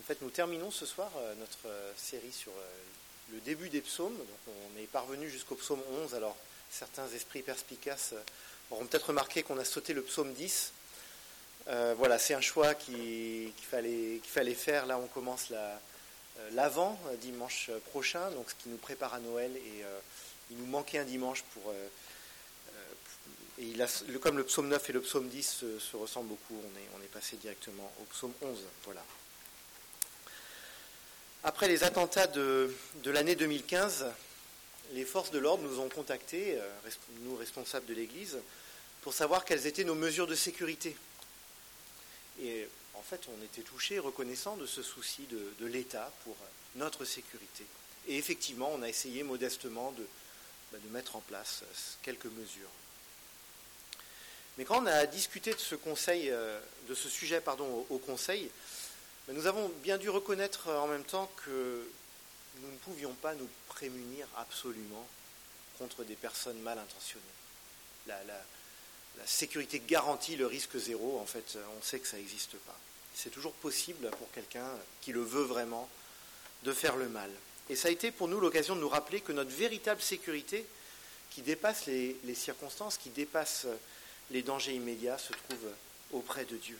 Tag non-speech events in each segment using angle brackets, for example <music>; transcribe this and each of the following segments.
En fait, nous terminons ce soir euh, notre euh, série sur euh, le début des psaumes. Donc, on est parvenu jusqu'au psaume 11. Alors, certains esprits perspicaces auront peut-être remarqué qu'on a sauté le psaume 10. voilà, c'est un choix qu'il fallait, faire. Là, on commence l'avant dimanche prochain, donc ce qui nous prépare à Noël. Et il nous manquait un dimanche pour. et comme le psaume 9 et le psaume 10 se, se ressemblent beaucoup, on est, on est passé directement au psaume 11. Voilà. Après les attentats de, l'année 2015, les forces de l'ordre nous ont contactés, euh, nous responsables de l'Église, pour savoir quelles étaient nos mesures de sécurité. Et en fait, on était touchés, reconnaissants de ce souci de, l'État pour notre sécurité. Et effectivement, on a essayé modestement de, bah, mettre en place euh, quelques mesures. Mais quand on a discuté de ce, conseil, euh, de ce sujet pardon, au Conseil, nous avons bien dû reconnaître en même temps que nous ne pouvions pas nous prémunir absolument contre des personnes mal intentionnées. La, sécurité garantit le risque zéro, en fait, on sait que ça n'existe pas. C'est toujours possible pour quelqu'un qui le veut vraiment de faire le mal. Et ça a été pour nous l'occasion de nous rappeler que notre véritable sécurité, qui dépasse les circonstances, qui dépasse les dangers immédiats, se trouve auprès de Dieu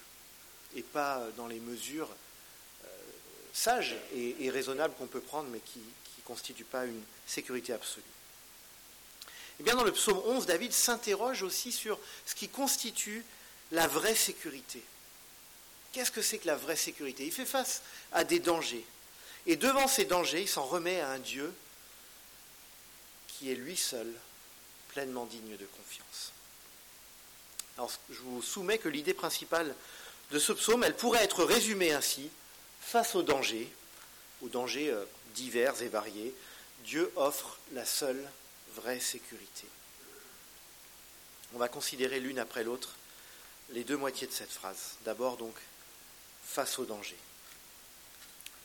et pas dans les mesures sage et, raisonnable qu'on peut prendre, mais qui ne constitue pas une sécurité absolue. Eh bien, dans le psaume 11, David s'interroge aussi sur ce qui constitue la vraie sécurité. Qu'est-ce que c'est que la vraie sécurité? Il fait face à des dangers. Et devant ces dangers, il s'en remet à un Dieu qui est lui seul pleinement digne de confiance. Alors, je vous soumets que l'idée principale de ce psaume, elle pourrait être résumée ainsi face aux dangers, aux dangers euh, divers et variés, Dieu offre la seule vraie sécurité. On va considérer l'une après l'autre les deux moitiés de cette phrase. D'abord donc, face aux dangers.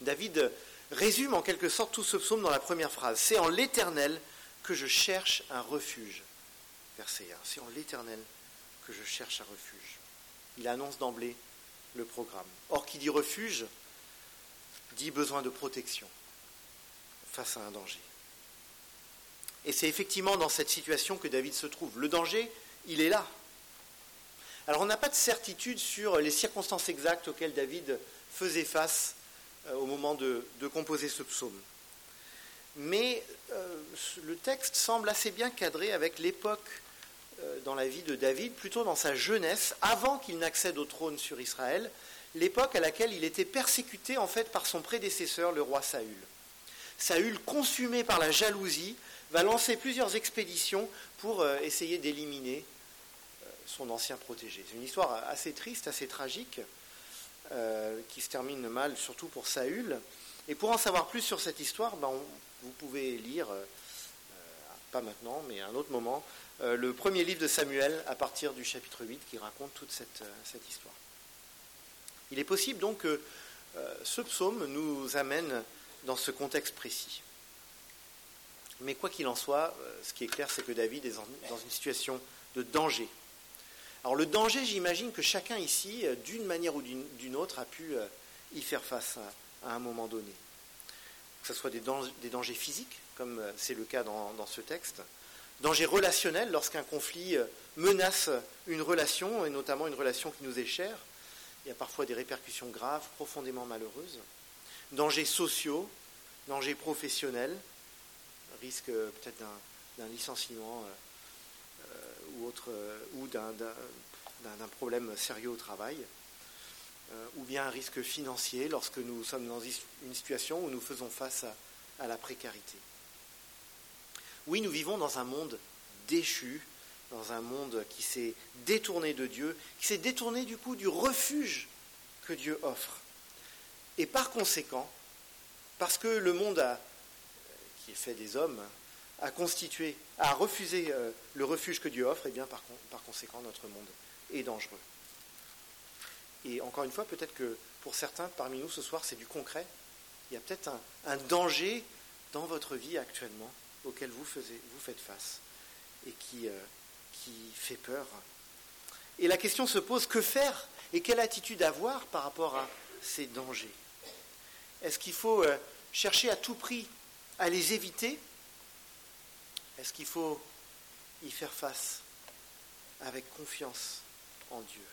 David résume en quelque sorte tout ce psaume dans la première phrase. C'est en l'Éternel que je cherche un refuge. Verset 1. C'est en l'Éternel que je cherche un refuge. Il annonce d'emblée le programme. Or, qui dit refuge, dit besoin de protection face à un danger. Et c'est effectivement dans cette situation que David se trouve. Le danger, il est là. Alors on n'a pas de certitude sur les circonstances exactes auxquelles David faisait face euh, au moment de, composer ce psaume. Mais euh, le texte semble assez bien cadré avec l'époque euh, dans la vie de David, plutôt dans sa jeunesse, avant qu'il n'accède au trône sur Israël, l'époque à laquelle il était persécuté en fait par son prédécesseur, le roi Saül. Saül, consumé par la jalousie, va lancer plusieurs expéditions pour euh, essayer d'éliminer euh, son ancien protégé. C'est une histoire assez triste, assez tragique, euh, qui se termine mal, surtout pour Saül. Et pour en savoir plus sur cette histoire, ben, vous pouvez lire, pas maintenant, mais à un autre moment, le premier livre de Samuel à partir du chapitre 8 qui raconte toute cette histoire. Il est possible donc que euh, ce psaume nous amène dans ce contexte précis. Mais quoi qu'il en soit, euh, ce qui est clair, c'est que David est dans une situation de danger. Alors le danger, j'imagine que chacun ici, euh, d'une manière ou d'une autre, a pu y faire face à, un moment donné. Que ce soit des dangers, physiques, comme c'est le cas dans, dans, ce texte, dangers relationnels lorsqu'un conflit menace une relation, et notamment une relation qui nous est chère, il y a parfois des répercussions graves, profondément malheureuses. Dangers sociaux, dangers professionnels, risque euh, peut-être d'un licenciement euh, euh, ou, d'un problème sérieux au travail, ou bien un risque financier lorsque nous sommes dans une situation où nous faisons face à la précarité. Oui, nous vivons dans un monde déchu, dans un monde qui s'est détourné de Dieu, qui s'est détourné du coup du refuge que Dieu offre. Et par conséquent, parce que le monde qui est fait des hommes, a constitué, a refusé euh, le refuge que Dieu offre, et eh bien par, conséquent notre monde est dangereux. Et encore une fois, peut-être que pour certains parmi nous ce soir, c'est du concret. Il y a peut-être un, danger dans votre vie actuellement auquel vous, vous faites face et qui, euh, qui fait peur. Et la question se pose, que faire et quelle attitude avoir par rapport à ces dangers? Est-ce qu'il faut euh, chercher à tout prix à les éviter? Est-ce qu'il faut y faire face avec confiance en Dieu?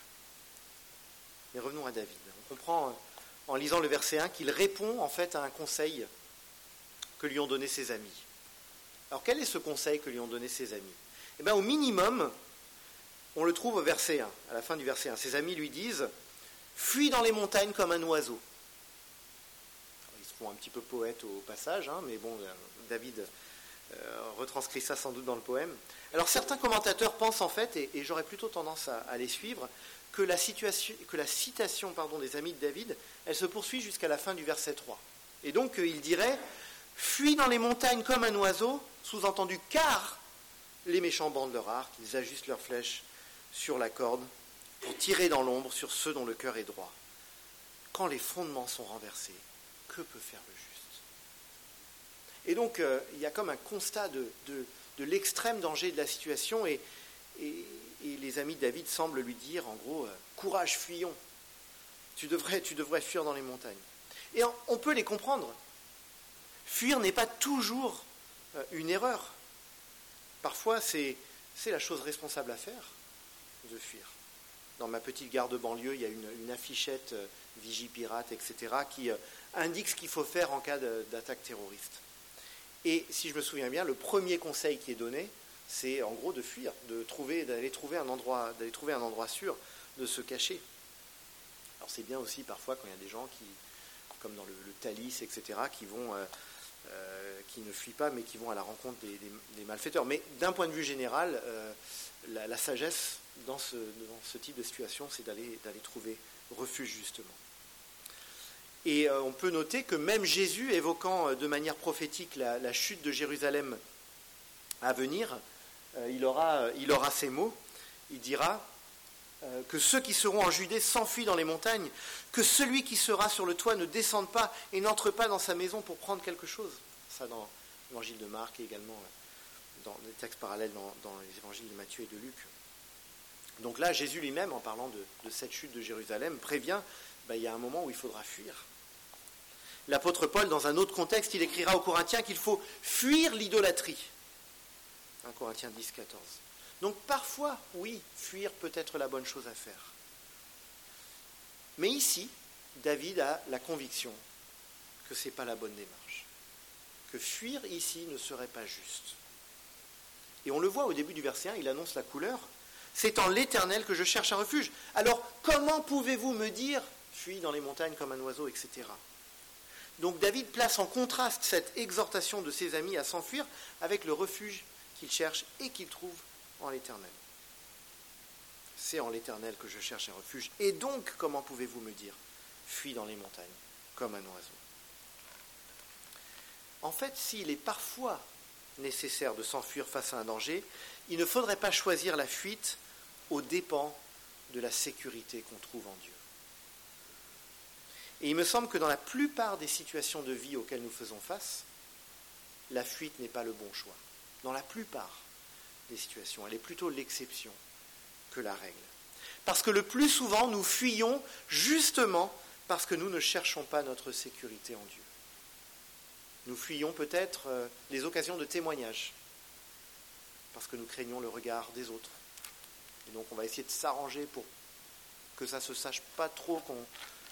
Mais revenons à David. On comprend euh, en lisant le verset 1 qu'il répond en fait à un conseil que lui ont donné ses amis. Alors quel est ce conseil que lui ont donné ses amis? Eh bien au minimum, on le trouve au verset 1, à la fin du verset 1. Ses amis lui disent Fuis dans les montagnes comme un oiseau. Ils se font un petit peu poète au passage, hein, mais bon, euh, David euh, retranscrit ça sans doute dans le poème. Alors certains commentateurs pensent en fait, et, j'aurais plutôt tendance à, les suivre, que la, situation, que la citation pardon, des amis de David, elle se poursuit jusqu'à la fin du verset 3. Et donc euh, il dirait Fuis dans les montagnes comme un oiseau, sous-entendu car les méchants bandent leur arc, ils ajustent leurs flèches sur la corde pour tirer dans l'ombre sur ceux dont le cœur est droit. Quand les fondements sont renversés, que peut faire le juste? Et donc, euh, il y a comme un constat de, l'extrême danger de la situation, et, les amis de David semblent lui dire, en gros, euh, courage, fuyons. Tu devrais, fuir dans les montagnes. Et on peut les comprendre. Fuir n'est pas toujours euh, une erreur. Parfois, c'est la chose responsable à faire de fuir. Dans ma petite gare de banlieue, il y a une, affichette euh, Vigie Pirate, etc., qui euh, indique ce qu'il faut faire en cas d'attaque terroriste. Et si je me souviens bien, le premier conseil qui est donné, c'est en gros de fuir, de trouver, d'aller trouver un endroit, d'aller trouver un endroit sûr, de se cacher. Alors c'est bien aussi parfois quand il y a des gens qui, comme dans le, Thalys, etc., qui vont, qui ne fuient pas, mais qui vont à la rencontre des, malfaiteurs. Mais d'un point de vue général, la, sagesse dans ce, type de situation, c'est d'aller trouver refuge justement. Et euh, on peut noter que même Jésus, évoquant euh, de manière prophétique la, chute de Jérusalem à venir, euh, il, aura, il aura ces mots. Il dira que ceux qui seront en Judée s'enfuient dans les montagnes, que celui qui sera sur le toit ne descende pas et n'entre pas dans sa maison pour prendre quelque chose. Ça dans l'évangile de Marc et également dans des textes parallèles dans les évangiles de Matthieu et de Luc. Donc là, Jésus lui-même, en parlant de, cette chute de Jérusalem, prévient, ben, il y a un moment où il faudra fuir. L'apôtre Paul, dans un autre contexte, il écrira aux Corinthiens qu'il faut fuir l'idolâtrie. 1 Corinthiens 10, 14. Donc parfois, oui, fuir peut être la bonne chose à faire. Mais ici, David a la conviction que ce n'est pas la bonne démarche. Que fuir ici ne serait pas juste. Et on le voit au début du verset 1, il annonce la couleur. C'est en l'Éternel que je cherche un refuge. Alors, comment pouvez-vous me dire, fuis dans les montagnes comme un oiseau, etc. Donc David place en contraste cette exhortation de ses amis à s'enfuir avec le refuge qu'il cherche et qu'il trouve en l'Éternel. C'est en l'Éternel que je cherche un refuge. Et donc, comment pouvez-vous me dire, fuis dans les montagnes comme un oiseau? En fait, s'il est parfois nécessaire de s'enfuir face à un danger, il ne faudrait pas choisir la fuite aux dépens de la sécurité qu'on trouve en Dieu. Et il me semble que dans la plupart des situations de vie auxquelles nous faisons face, la fuite n'est pas le bon choix. Dans la plupart elle est plutôt l'exception que la règle. Parce que le plus souvent, nous fuyons justement parce que nous ne cherchons pas notre sécurité en Dieu. Nous fuyons peut-être euh, les occasions de témoignage, parce que nous craignons le regard des autres. Et donc on va essayer de s'arranger pour que ça ne se sache pas trop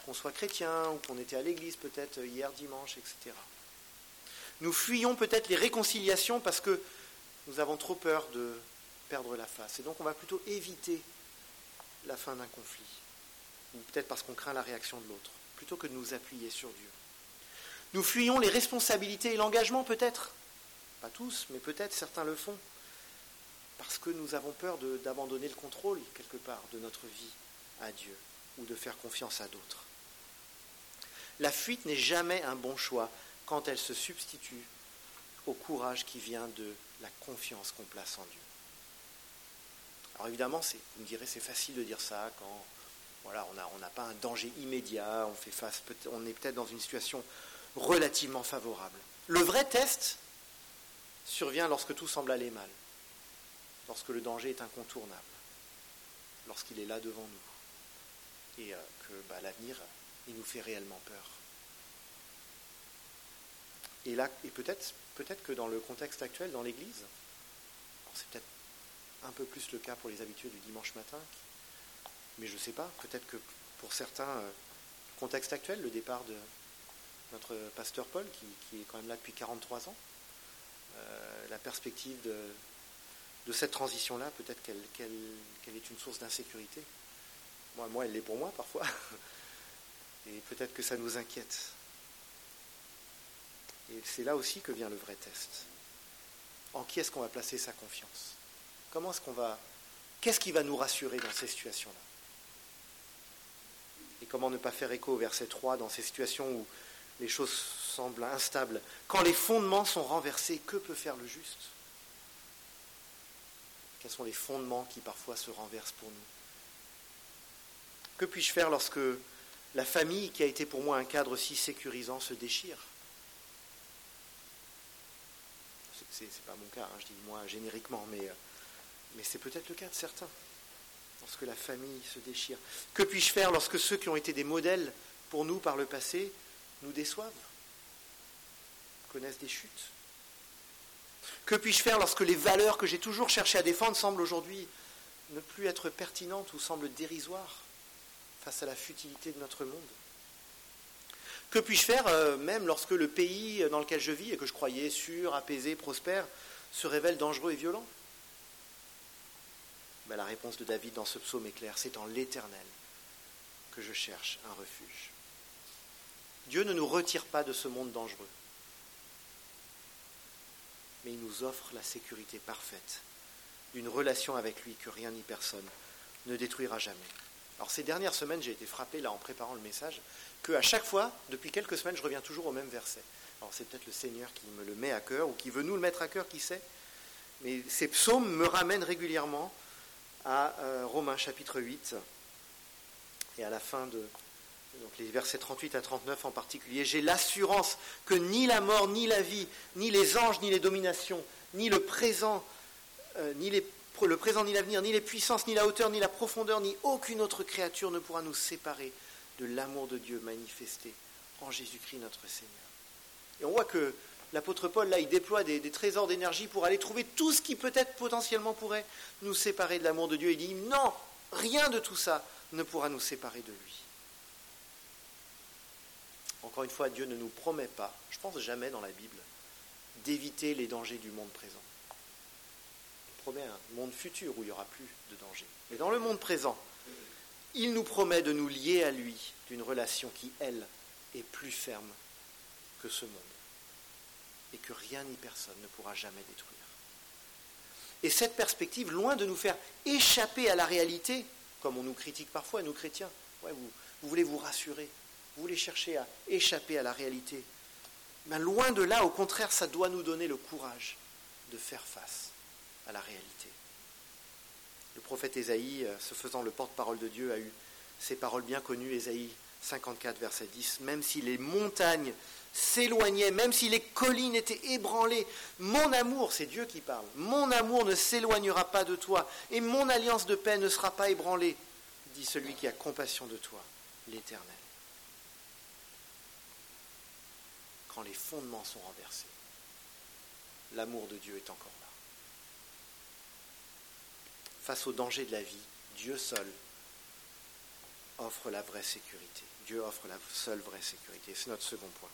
qu'on soit chrétien ou qu'on était à l'église peut-être hier dimanche, etc. Nous fuyons peut-être les réconciliations parce que nous avons trop peur de perdre la face. Et donc on va plutôt éviter la fin d'un conflit. Ou peut-être parce qu'on craint la réaction de l'autre, plutôt que de nous appuyer sur Dieu. Nous fuyons les responsabilités et l'engagement peut-être. Pas tous, mais peut-être certains le font parce que nous avons peur d'abandonner le contrôle, quelque part, de notre vie à Dieu ou de faire confiance à d'autres. La fuite n'est jamais un bon choix quand elle se substitue au courage qui vient de la confiance qu'on place en Dieu. Alors évidemment, vous me direz, c'est facile de dire ça quand voilà, on n'a pas un danger immédiat, on, fait face, on est peut-être dans une situation relativement favorable. Le vrai test survient lorsque tout semble aller mal lorsque le danger est incontournable, lorsqu'il est là devant nous, et euh, que bah, l'avenir, il nous fait réellement peur. Et là, et peut-être, peut-être que dans le contexte actuel, dans l'Église, c'est peut-être un peu plus le cas pour les habitués du dimanche matin, mais je ne sais pas, peut-être que pour certains, euh, contexte actuel, le départ de notre pasteur Paul, qui, est quand même là depuis 43 ans, euh, la perspective de, de cette transition-là, peut-être qu'elle, est une source d'insécurité. Moi, moi, elle l'est pour moi parfois. <laughs> Et peut-être que ça nous inquiète. Et c'est là aussi que vient le vrai test. En qui est-ce qu'on va placer sa confiance? Comment est-ce qu'on va. Qu'est-ce qui va nous rassurer dans ces situations-là? Et comment ne pas faire écho au verset 3 dans ces situations où les choses semblent instables? Quand les fondements sont renversés, que peut faire le juste? Quels sont les fondements qui parfois se renversent pour nous? Que puis-je faire lorsque la famille, qui a été pour moi un cadre si sécurisant, se déchire? C'est pas mon cas, hein, je dis moi génériquement, mais euh, mais c'est peut-être le cas de certains, lorsque la famille se déchire. Que puis-je faire lorsque ceux qui ont été des modèles pour nous par le passé nous déçoivent, connaissent des chutes? Que puis-je faire lorsque les valeurs que j'ai toujours cherché à défendre semblent aujourd'hui ne plus être pertinentes ou semblent dérisoires face à la futilité de notre monde? Que puis-je faire euh, même lorsque le pays dans lequel je vis et que je croyais sûr, apaisé, prospère se révèle dangereux et violent? La réponse de David dans ce psaume est claire, c'est en l'Éternel que je cherche un refuge. Dieu ne nous retire pas de ce monde dangereux, mais il nous offre la sécurité parfaite d'une relation avec lui que rien ni personne ne détruira jamais. Alors ces dernières semaines, j'ai été frappé là en préparant le message que à chaque fois, depuis quelques semaines, je reviens toujours au même verset. Alors c'est peut-être le Seigneur qui me le met à cœur ou qui veut nous le mettre à cœur, qui sait. Mais ces psaumes me ramènent régulièrement à euh, Romains chapitre 8 et à la fin de donc les versets 38 à 39 en particulier, j'ai l'assurance que ni la mort, ni la vie, ni les anges, ni les dominations, ni le présent, euh, ni le présent, ni l'avenir, ni les puissances, ni la hauteur, ni la profondeur, ni aucune autre créature ne pourra nous séparer de l'amour de Dieu manifesté en Jésus-Christ notre Seigneur. Et on voit que l'apôtre Paul, là, il déploie des, trésors d'énergie pour aller trouver tout ce qui peut-être potentiellement pourrait nous séparer de l'amour de Dieu. Il dit, non, rien de tout ça ne pourra nous séparer de lui. Encore une fois, Dieu ne nous promet pas, je pense jamais dans la Bible, d'éviter les dangers du monde présent. Promet un monde futur où il n'y aura plus de danger. Mais dans le monde présent, il nous promet de nous lier à lui d'une relation qui, elle, est plus ferme que ce monde et que rien ni personne ne pourra jamais détruire. Et cette perspective, loin de nous faire échapper à la réalité, comme on nous critique parfois, nous chrétiens, ouais, vous, voulez vous rassurer, vous voulez chercher à échapper à la réalité, mais loin de là, au contraire, ça doit nous donner le courage de faire face à la réalité. Le prophète Ésaïe, euh, se faisant le porte-parole de Dieu, a eu ces paroles bien connues, Ésaïe 54, verset 10, même si les montagnes s'éloignait, même si les collines étaient ébranlées. Mon amour, c'est Dieu qui parle, mon amour ne s'éloignera pas de toi, et mon alliance de paix ne sera pas ébranlée, dit celui qui a compassion de toi, l'Éternel. Quand les fondements sont renversés, l'amour de Dieu est encore là. Face aux dangers de la vie, Dieu seul offre la vraie sécurité. Dieu offre la seule vraie sécurité. C'est notre second point.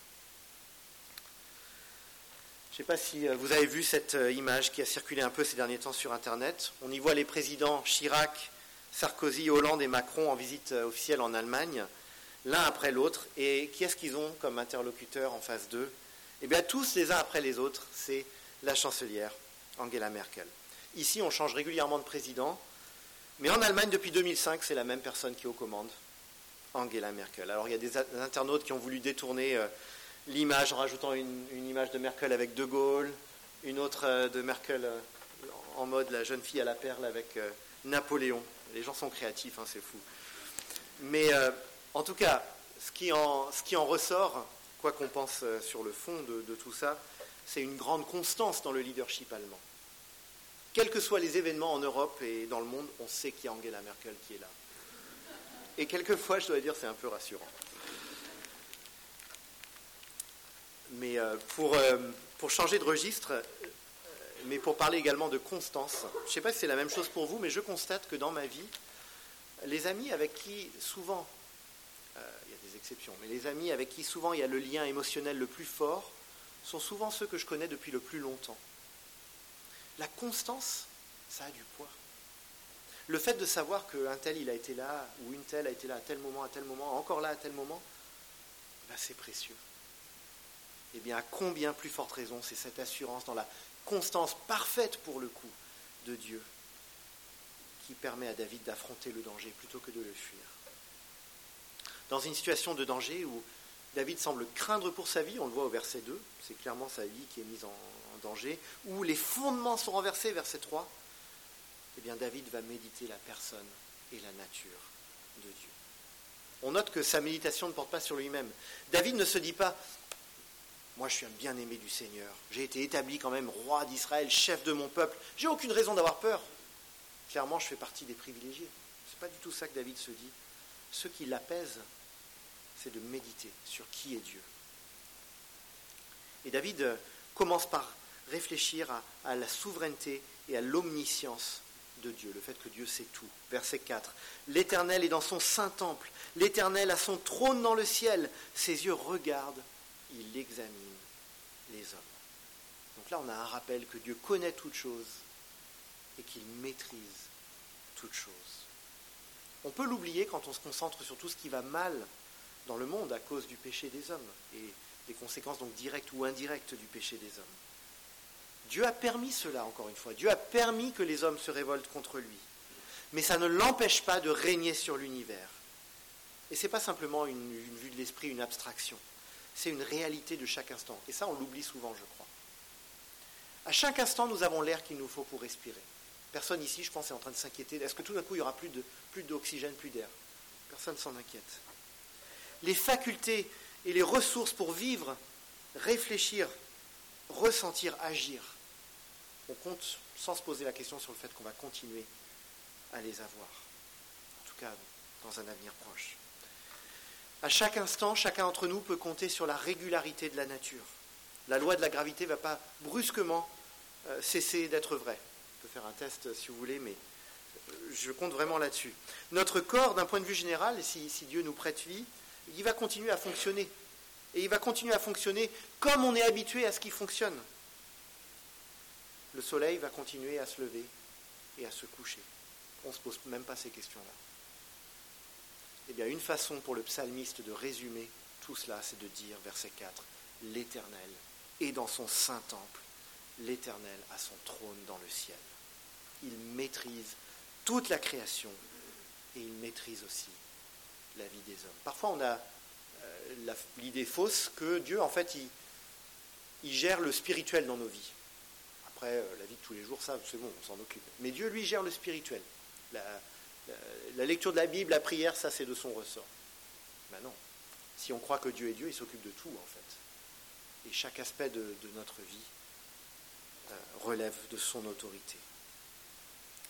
Je ne sais pas si euh, vous avez vu cette euh, image qui a circulé un peu ces derniers temps sur Internet. On y voit les présidents Chirac, Sarkozy, Hollande et Macron en visite euh, officielle en Allemagne, l'un après l'autre. Et qui est-ce qu'ils ont comme interlocuteur en face d'eux? Eh bien, tous les uns après les autres, c'est la chancelière Angela Merkel. Ici, on change régulièrement de président, mais en Allemagne, depuis 2005, c'est la même personne qui est aux commandes, Angela Merkel. Alors, il y a des internautes qui ont voulu détourner l'image en rajoutant une, image de Merkel avec De Gaulle, une autre euh, de Merkel euh, en mode la jeune fille à la perle avec euh, Napoléon. Les gens sont créatifs, hein, c'est fou. Mais en tout cas, ce qui en, ce qui en ressort, quoi qu'on pense sur le fond de, de tout ça, c'est une grande constance dans le leadership allemand. Quels que soient les événements en Europe et dans le monde, on sait qu'il y a Angela Merkel qui est là. Et quelquefois, je dois dire, c'est un peu rassurant. Mais euh, pour, pour changer de registre, mais pour parler également de constance, je ne sais pas si c'est la même chose pour vous, mais je constate que dans ma vie, les amis avec qui souvent, il y a des exceptions, mais les amis avec qui souvent il y a le lien émotionnel le plus fort, sont souvent ceux que je connais depuis le plus longtemps. La constance, ça a du poids. Le fait de savoir qu'un tel il a été là, ou une telle a été là à tel moment, à tel moment, encore là à tel moment, ben c'est précieux. Eh bien, à combien plus forte raison c'est cette assurance dans la constance parfaite pour le coup de Dieu qui permet à David d'affronter le danger plutôt que de le fuir. Dans une situation de danger où David semble craindre pour sa vie, on le voit au verset 2, c'est clairement sa vie qui est mise en, danger, où les fondements sont renversés, verset 3, eh bien David va méditer la personne et la nature de Dieu. On note que sa méditation ne porte pas sur lui-même. David ne se dit pas Moi je suis un bien-aimé du Seigneur, j'ai été établi quand même roi d'Israël, chef de mon peuple, j'ai aucune raison d'avoir peur. Clairement, je fais partie des privilégiés. Ce n'est pas du tout ça que David se dit. Ce qui l'apaise, c'est de méditer sur qui est Dieu. Et David euh, commence par réfléchir à, la souveraineté et à l'omniscience de Dieu, le fait que Dieu sait tout. Verset 4. L'Éternel est dans son saint temple, l'Éternel a son trône dans le ciel, ses yeux regardent, il examine les hommes. Donc là, on a un rappel que Dieu connaît toutes choses et qu'il maîtrise toutes choses. On peut l'oublier quand on se concentre sur tout ce qui va mal dans le monde à cause du péché des hommes et des conséquences donc directes ou indirectes du péché des hommes. Dieu a permis cela, encore une fois. Dieu a permis que les hommes se révoltent contre lui. Mais ça ne l'empêche pas de régner sur l'univers. Et ce n'est pas simplement une, vue de l'esprit, une abstraction. C'est une réalité de chaque instant. Et ça, on l'oublie souvent, je crois. À chaque instant, nous avons l'air qu'il nous faut pour respirer. Personne ici, je pense, est en train de s'inquiéter. Est-ce que tout d'un coup, il n'y aura plus d'oxygène, plus d'air? Personne s'en inquiète les facultés et les ressources pour vivre, réfléchir, ressentir, agir. On compte sans se poser la question sur le fait qu'on va continuer à les avoir, en tout cas dans un avenir proche. À chaque instant, chacun d'entre nous peut compter sur la régularité de la nature. La loi de la gravité ne va pas brusquement euh, cesser d'être vraie. On peut faire un test si vous voulez, mais euh, je compte vraiment là-dessus. Notre corps, d'un point de vue général, si Dieu nous prête vie, il va continuer à fonctionner. Et il va continuer à fonctionner comme on est habitué à ce qu'il fonctionne. Le soleil va continuer à se lever et à se coucher. On ne se pose même pas ces questions-là. Eh bien, une façon pour le psalmiste de résumer tout cela, c'est de dire, verset 4, l'Éternel est dans son saint temple, l'Éternel a son trône dans le ciel. Il maîtrise toute la création et il maîtrise aussi la vie des hommes. Parfois, on a euh, l'idée fausse que Dieu, en fait, il, gère le spirituel dans nos vies. Après, euh, la vie de tous les jours, ça, c'est bon, on s'en occupe. Mais Dieu, lui, gère le spirituel. La, lecture de la Bible, la prière, ça, c'est de son ressort. Ben non. Si on croit que Dieu est Dieu, il s'occupe de tout, en fait. Et chaque aspect de, notre vie euh, relève de son autorité.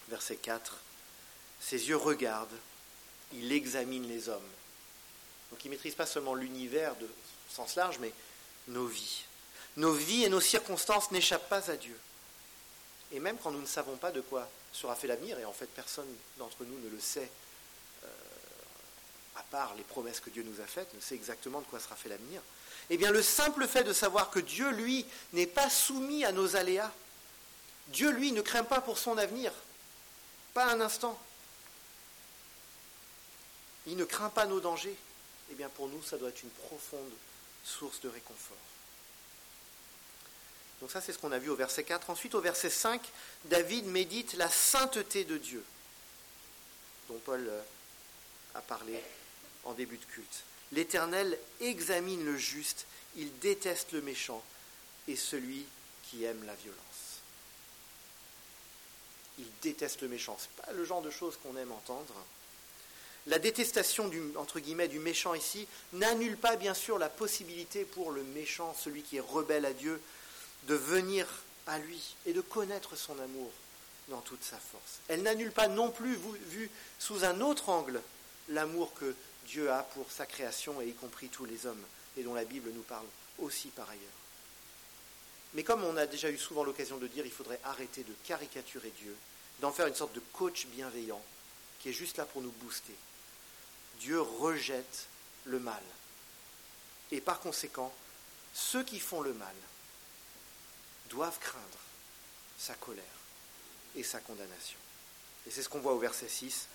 Verset 4. Ses yeux regardent il examine les hommes. Donc il ne maîtrise pas seulement l'univers de sens large, mais nos vies. Nos vies et nos circonstances n'échappent pas à Dieu. Et même quand nous ne savons pas de quoi sera fait l'avenir, et en fait personne d'entre nous ne le sait, euh, à part les promesses que Dieu nous a faites, ne sait exactement de quoi sera fait l'avenir, eh bien le simple fait de savoir que Dieu, lui, n'est pas soumis à nos aléas, Dieu, lui, ne craint pas pour son avenir, pas un instant il ne craint pas nos dangers, eh bien pour nous, ça doit être une profonde source de réconfort. Donc ça, c'est ce qu'on a vu au verset 4. Ensuite, au verset 5, David médite la sainteté de Dieu, dont Paul euh, a parlé en début de culte. L'Éternel examine le juste, il déteste le méchant et celui qui aime la violence. Il déteste le méchant. Ce n'est pas le genre de choses qu'on aime entendre la détestation du, entre guillemets, du méchant ici n'annule pas bien sûr la possibilité pour le méchant, celui qui est rebelle à Dieu, de venir à lui et de connaître son amour dans toute sa force. Elle n'annule pas non plus, vu sous un autre angle, l'amour que Dieu a pour sa création et y compris tous les hommes et dont la Bible nous parle aussi par ailleurs. Mais comme on a déjà eu souvent l'occasion de dire, il faudrait arrêter de caricaturer Dieu, d'en faire une sorte de coach bienveillant qui est juste là pour nous booster. Dieu rejette le mal. Et par conséquent, ceux qui font le mal doivent craindre sa colère et sa condamnation. Et c'est ce qu'on voit au verset 6.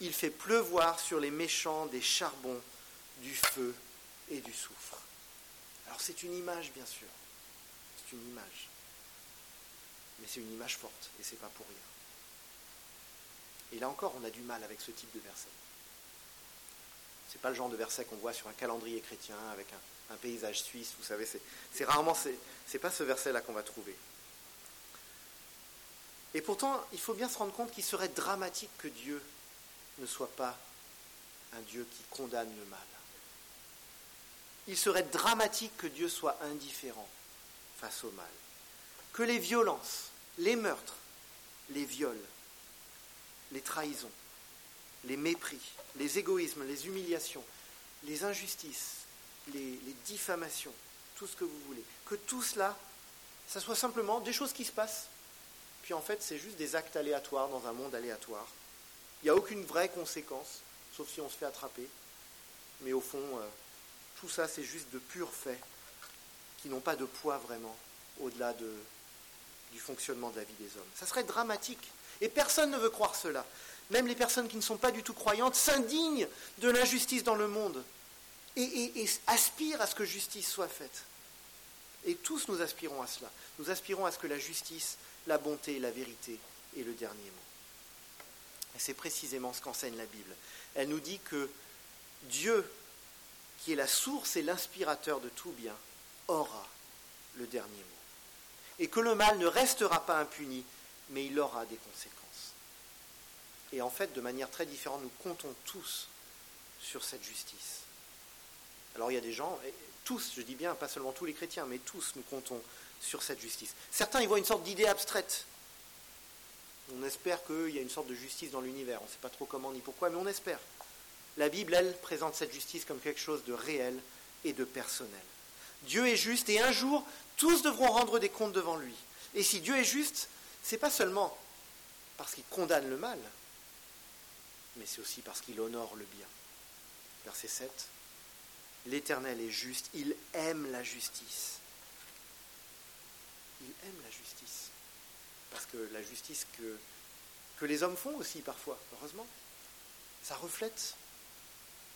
Il fait pleuvoir sur les méchants des charbons, du feu et du soufre. Alors c'est une image, bien sûr. C'est une image. Mais c'est une image forte, et c'est pas pour rien. Et là encore, on a du mal avec ce type de verset. C'est pas le genre de verset qu'on voit sur un calendrier chrétien avec un, paysage suisse, vous savez, c'est rarement, c'est pas ce verset-là qu'on va trouver. Et pourtant, il faut bien se rendre compte qu'il serait dramatique que Dieu ne soit pas un Dieu qui condamne le mal. Il serait dramatique que Dieu soit indifférent face au mal. Que les violences, les meurtres, les viols, les trahisons, les mépris, les égoïsmes, les humiliations, les injustices, les, diffamations, tout ce que vous voulez, que tout cela, ça soit simplement des choses qui se passent, puis en fait c'est juste des actes aléatoires dans un monde aléatoire. Il n'y a aucune vraie conséquence, sauf si on se fait attraper, mais au fond, euh, tout ça c'est juste de purs faits qui n'ont pas de poids vraiment au-delà de, du fonctionnement de la vie des hommes. Ça serait dramatique. Et personne ne veut croire cela. Même les personnes qui ne sont pas du tout croyantes s'indignent de l'injustice dans le monde et, aspirent à ce que justice soit faite. Et tous nous aspirons à cela. Nous aspirons à ce que la justice, la bonté la vérité aient le dernier mot. Et c'est précisément ce qu'enseigne la Bible. Elle nous dit que Dieu, qui est la source et l'inspirateur de tout bien, aura le dernier mot. Et que le mal ne restera pas impuni, mais il aura des conséquences. Et en fait, de manière très différente, nous comptons tous sur cette justice. Alors il y a des gens, tous, je dis bien, pas seulement tous les chrétiens, mais tous nous comptons sur cette justice. Certains y voient une sorte d'idée abstraite. On espère qu'il y a une sorte de justice dans l'univers. On ne sait pas trop comment ni pourquoi, mais on espère. La Bible, elle, présente cette justice comme quelque chose de réel et de personnel. Dieu est juste et un jour, tous devront rendre des comptes devant lui. Et si Dieu est juste, c'est pas seulement parce qu'il condamne le mal, mais c'est aussi parce qu'il honore le bien. Verset 7. L'Éternel est juste, il aime la justice. Il aime la justice. Parce que la justice que, que les hommes font aussi parfois, heureusement, ça reflète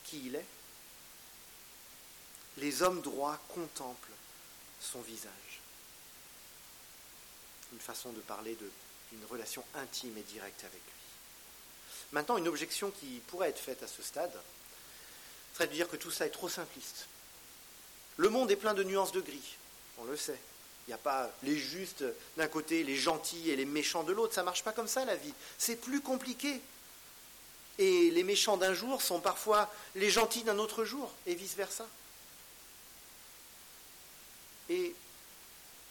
qui il est. Les hommes droits contemplent son visage. Une façon de parler d'une relation intime et directe avec lui. Maintenant, une objection qui pourrait être faite à ce stade serait de dire que tout ça est trop simpliste. Le monde est plein de nuances de gris, on le sait. Il n'y a pas les justes d'un côté, les gentils et les méchants de l'autre. Ça ne marche pas comme ça la vie. C'est plus compliqué. Et les méchants d'un jour sont parfois les gentils d'un autre jour, et vice-versa. Et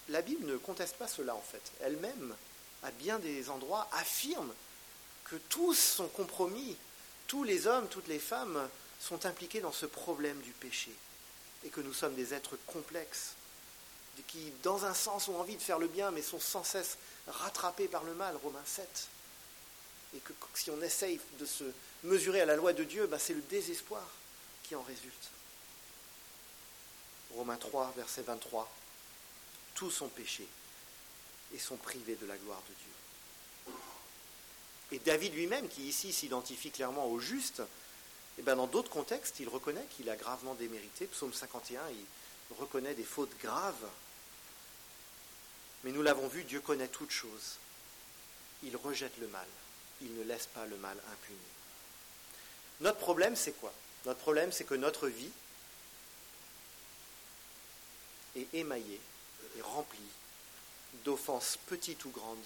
la Bible ne conteste pas cela en fait. Elle-même, à bien des endroits, affirme que tous sont compromis, tous les hommes, toutes les femmes sont impliqués dans ce problème du péché, et que nous sommes des êtres complexes, qui, dans un sens, ont envie de faire le bien, mais sont sans cesse rattrapés par le mal, Romains 7. Et que si on essaye de se mesurer à la loi de Dieu, ben c'est le désespoir qui en résulte. Romains 3, verset 23. Tous ont péché et sont privés de la gloire de Dieu. Et David lui-même, qui ici s'identifie clairement au juste, eh ben dans d'autres contextes, il reconnaît qu'il a gravement démérité. Psaume 51, il reconnaît des fautes graves. Mais nous l'avons vu, Dieu connaît toutes choses. Il rejette le mal. Il ne laisse pas le mal impuni. Notre problème, c'est quoi? Notre problème, c'est que notre vie est émaillée et remplie d'offenses petites ou grandes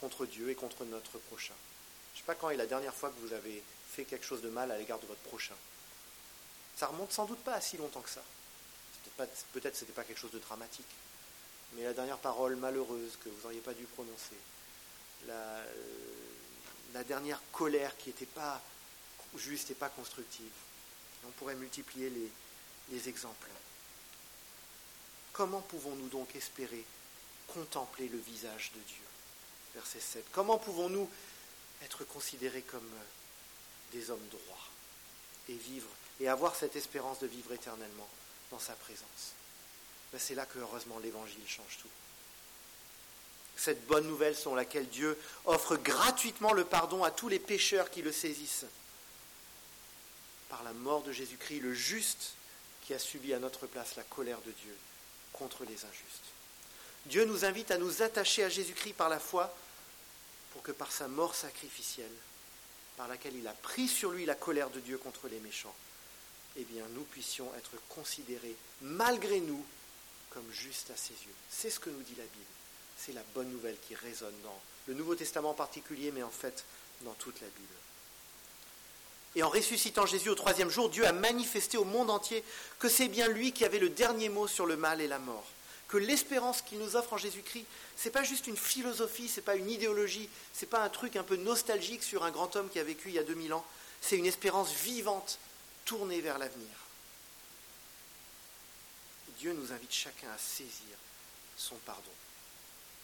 contre Dieu et contre notre prochain. Je ne sais pas quand est la dernière fois que vous avez fait quelque chose de mal à l'égard de votre prochain. Ça remonte sans doute pas à si longtemps que ça. Peut-être ce n'était pas quelque chose de dramatique. Mais la dernière parole malheureuse que vous n'auriez pas dû prononcer, la, la dernière colère qui n'était pas juste et pas constructive. on pourrait multiplier les exemples. Comment pouvons-nous donc espérer contempler le visage de Dieu? Verset 7. Comment pouvons-nous être considérés comme des hommes droits et vivre et avoir cette espérance de vivre éternellement dans sa présence? Ben, C'est là que heureusement l'évangile change tout. Cette bonne nouvelle selon laquelle Dieu offre gratuitement le pardon à tous les pécheurs qui le saisissent. Par la mort de Jésus-Christ, le juste qui a subi à notre place la colère de Dieu contre les injustes. Dieu nous invite à nous attacher à Jésus-Christ par la foi pour que par sa mort sacrificielle, par laquelle il a pris sur lui la colère de Dieu contre les méchants, eh bien nous puissions être considérés malgré nous comme justes à ses yeux. C'est ce que nous dit la Bible. C'est la bonne nouvelle qui résonne dans le Nouveau Testament en particulier, mais en fait dans toute la Bible. Et en ressuscitant Jésus au troisième jour, Dieu a manifesté au monde entier que c'est bien lui qui avait le dernier mot sur le mal et la mort. Que l'espérance qu'il nous offre en Jésus-Christ, ce n'est pas juste une philosophie, ce n'est pas une idéologie, ce n'est pas un truc un peu nostalgique sur un grand homme qui a vécu il y a 2000 ans. C'est une espérance vivante, tournée vers l'avenir. Dieu nous invite chacun à saisir son pardon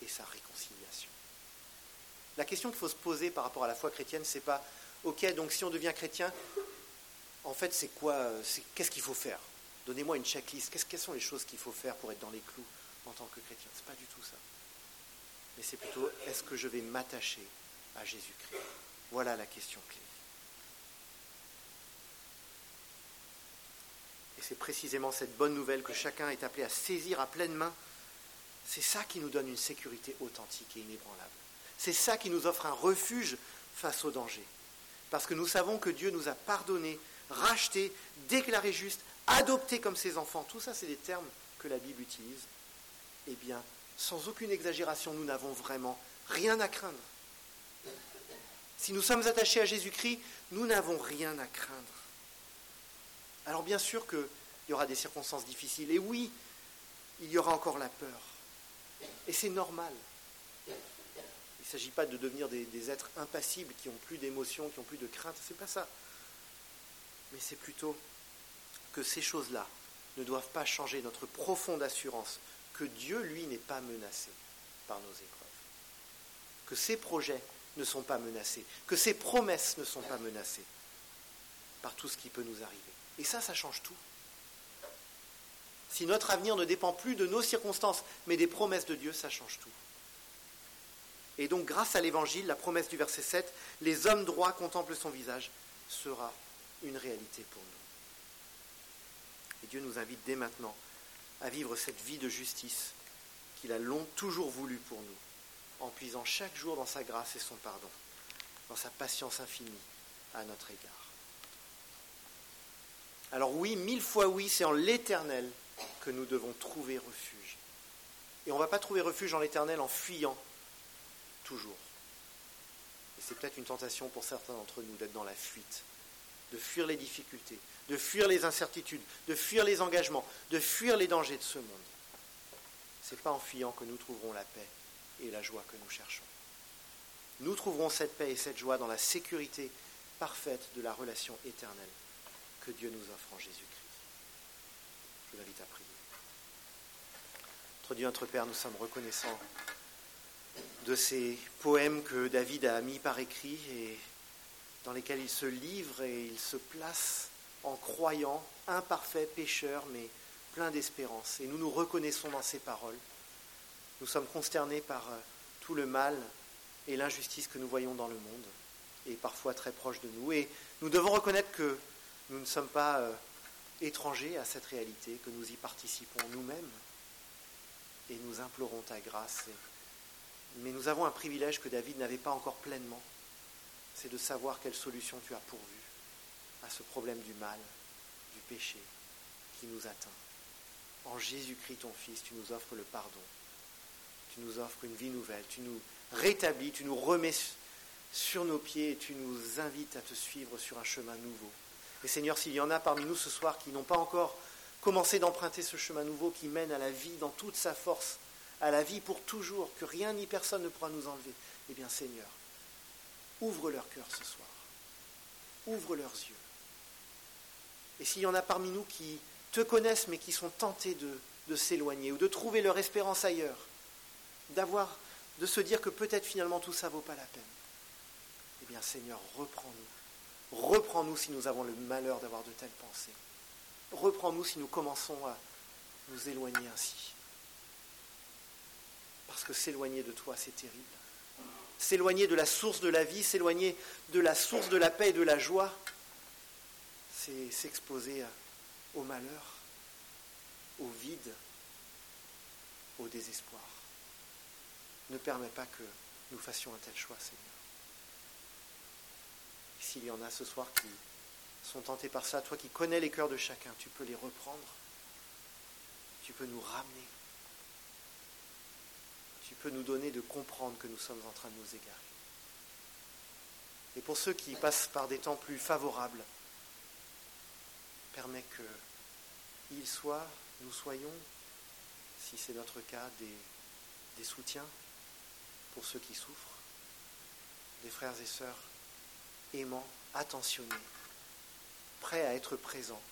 et sa réconciliation. La question qu'il faut se poser par rapport à la foi chrétienne, c'est pas ok, donc si on devient chrétien, en fait, c'est quoi Qu'est-ce qu'il faut faire? Donnez-moi une checklist. Qu'est-ce, quelles sont les choses qu'il faut faire pour être dans les clous en tant que chrétien? C'est pas du tout ça. Mais c'est plutôt est-ce que je vais m'attacher à Jésus-Christ? Voilà la question clé. Et c'est précisément cette bonne nouvelle que chacun est appelé à saisir à pleine main. C'est ça qui nous donne une sécurité authentique et inébranlable. C'est ça qui nous offre un refuge face au danger parce que nous savons que Dieu nous a pardonné, racheté, déclaré juste, adopté comme ses enfants. Tout ça, c'est des termes que la Bible utilise. Eh bien, sans aucune exagération, nous n'avons vraiment rien à craindre. Si nous sommes attachés à Jésus-Christ, nous n'avons rien à craindre. Alors bien sûr qu'il y aura des circonstances difficiles. Et oui, il y aura encore la peur. Et c'est normal. Il ne s'agit pas de devenir des, êtres impassibles qui n'ont plus d'émotions, qui n'ont plus de crainte, c'est pas ça. Mais c'est plutôt que ces choses-là ne doivent pas changer notre profonde assurance que Dieu, lui, n'est pas menacé par nos épreuves. Que ses projets ne sont pas menacés, que ses promesses ne sont pas menacées par tout ce qui peut nous arriver. Et ça, ça change tout. Si notre avenir ne dépend plus de nos circonstances, mais des promesses de Dieu, ça change tout. Et donc, grâce à l'évangile, la promesse du verset 7, les hommes droits contemplent son visage, sera une réalité pour nous. Et Dieu nous invite dès maintenant à vivre cette vie de justice qu'il a long, toujours voulu pour nous, en puisant chaque jour dans sa grâce et son pardon, dans sa patience infinie à notre égard. Alors oui, mille fois oui, c'est en l'éternel que nous devons trouver refuge. Et on ne va pas trouver refuge en l'éternel en fuyant toujours. Et c'est peut-être une tentation pour certains d'entre nous d'être dans la fuite, de fuir les difficultés, de fuir les incertitudes, de fuir les engagements, de fuir les dangers de ce monde. Ce n'est pas en fuyant que nous trouverons la paix et la joie que nous cherchons. Nous trouverons cette paix et cette joie dans la sécurité parfaite de la relation éternelle que Dieu nous offre en Jésus-Christ. Je vous invite à prier. Notre Dieu, notre Père, nous sommes reconnaissants de ces poèmes que David a mis par écrit et dans lesquels il se livre et il se place en croyant, imparfait, pécheur, mais plein d'espérance. Et nous nous reconnaissons dans ces paroles. Nous sommes consternés par euh, tout le mal et l'injustice que nous voyons dans le monde, et parfois très proche de nous. Et nous devons reconnaître que nous ne sommes pas euh, étrangers à cette réalité, que nous y participons nous-mêmes, et nous implorons ta grâce. Mais nous avons un privilège que David n'avait pas encore pleinement, c'est de savoir quelle solution tu as pourvu à ce problème du mal, du péché qui nous atteint. En Jésus-Christ, ton Fils, tu nous offres le pardon, tu nous offres une vie nouvelle, tu nous rétablis, tu nous remets sur nos pieds et tu nous invites à te suivre sur un chemin nouveau. Et Seigneur, s'il y en a parmi nous ce soir qui n'ont pas encore commencé d'emprunter ce chemin nouveau qui mène à la vie dans toute sa force, à la vie pour toujours, que rien ni personne ne pourra nous enlever, eh bien Seigneur, ouvre leur cœur ce soir, ouvre leurs yeux. Et s'il y en a parmi nous qui te connaissent mais qui sont tentés de, de s'éloigner ou de trouver leur espérance ailleurs, d'avoir, de se dire que peut-être finalement tout ça vaut pas la peine. Eh bien Seigneur, reprends-nous. Reprends-nous si nous avons le malheur d'avoir de telles pensées. Reprends-nous si nous commençons à nous éloigner ainsi. Parce que s'éloigner de toi, c'est terrible. S'éloigner de la source de la vie, s'éloigner de la source de la paix et de la joie, c'est s'exposer au malheur, au vide, au désespoir. Ne permets pas que nous fassions un tel choix, Seigneur. S'il y en a ce soir qui sont tentés par ça, toi qui connais les cœurs de chacun, tu peux les reprendre, tu peux nous ramener, tu peux nous donner de comprendre que nous sommes en train de nous égarer. Et pour ceux qui passent par des temps plus favorables, permets que il nous soyons, si c'est notre cas, des soutiens pour ceux qui souffrent, des frères et sœurs aimants, attentionnés, prêts à être présents,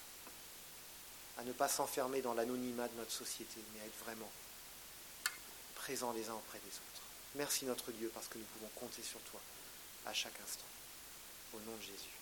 à ne pas s'enfermer dans l'anonymat de notre société, mais à être vraiment présents les uns auprès des autres. Merci notre Dieu parce que nous pouvons compter sur toi à chaque instant. Au nom de Jésus.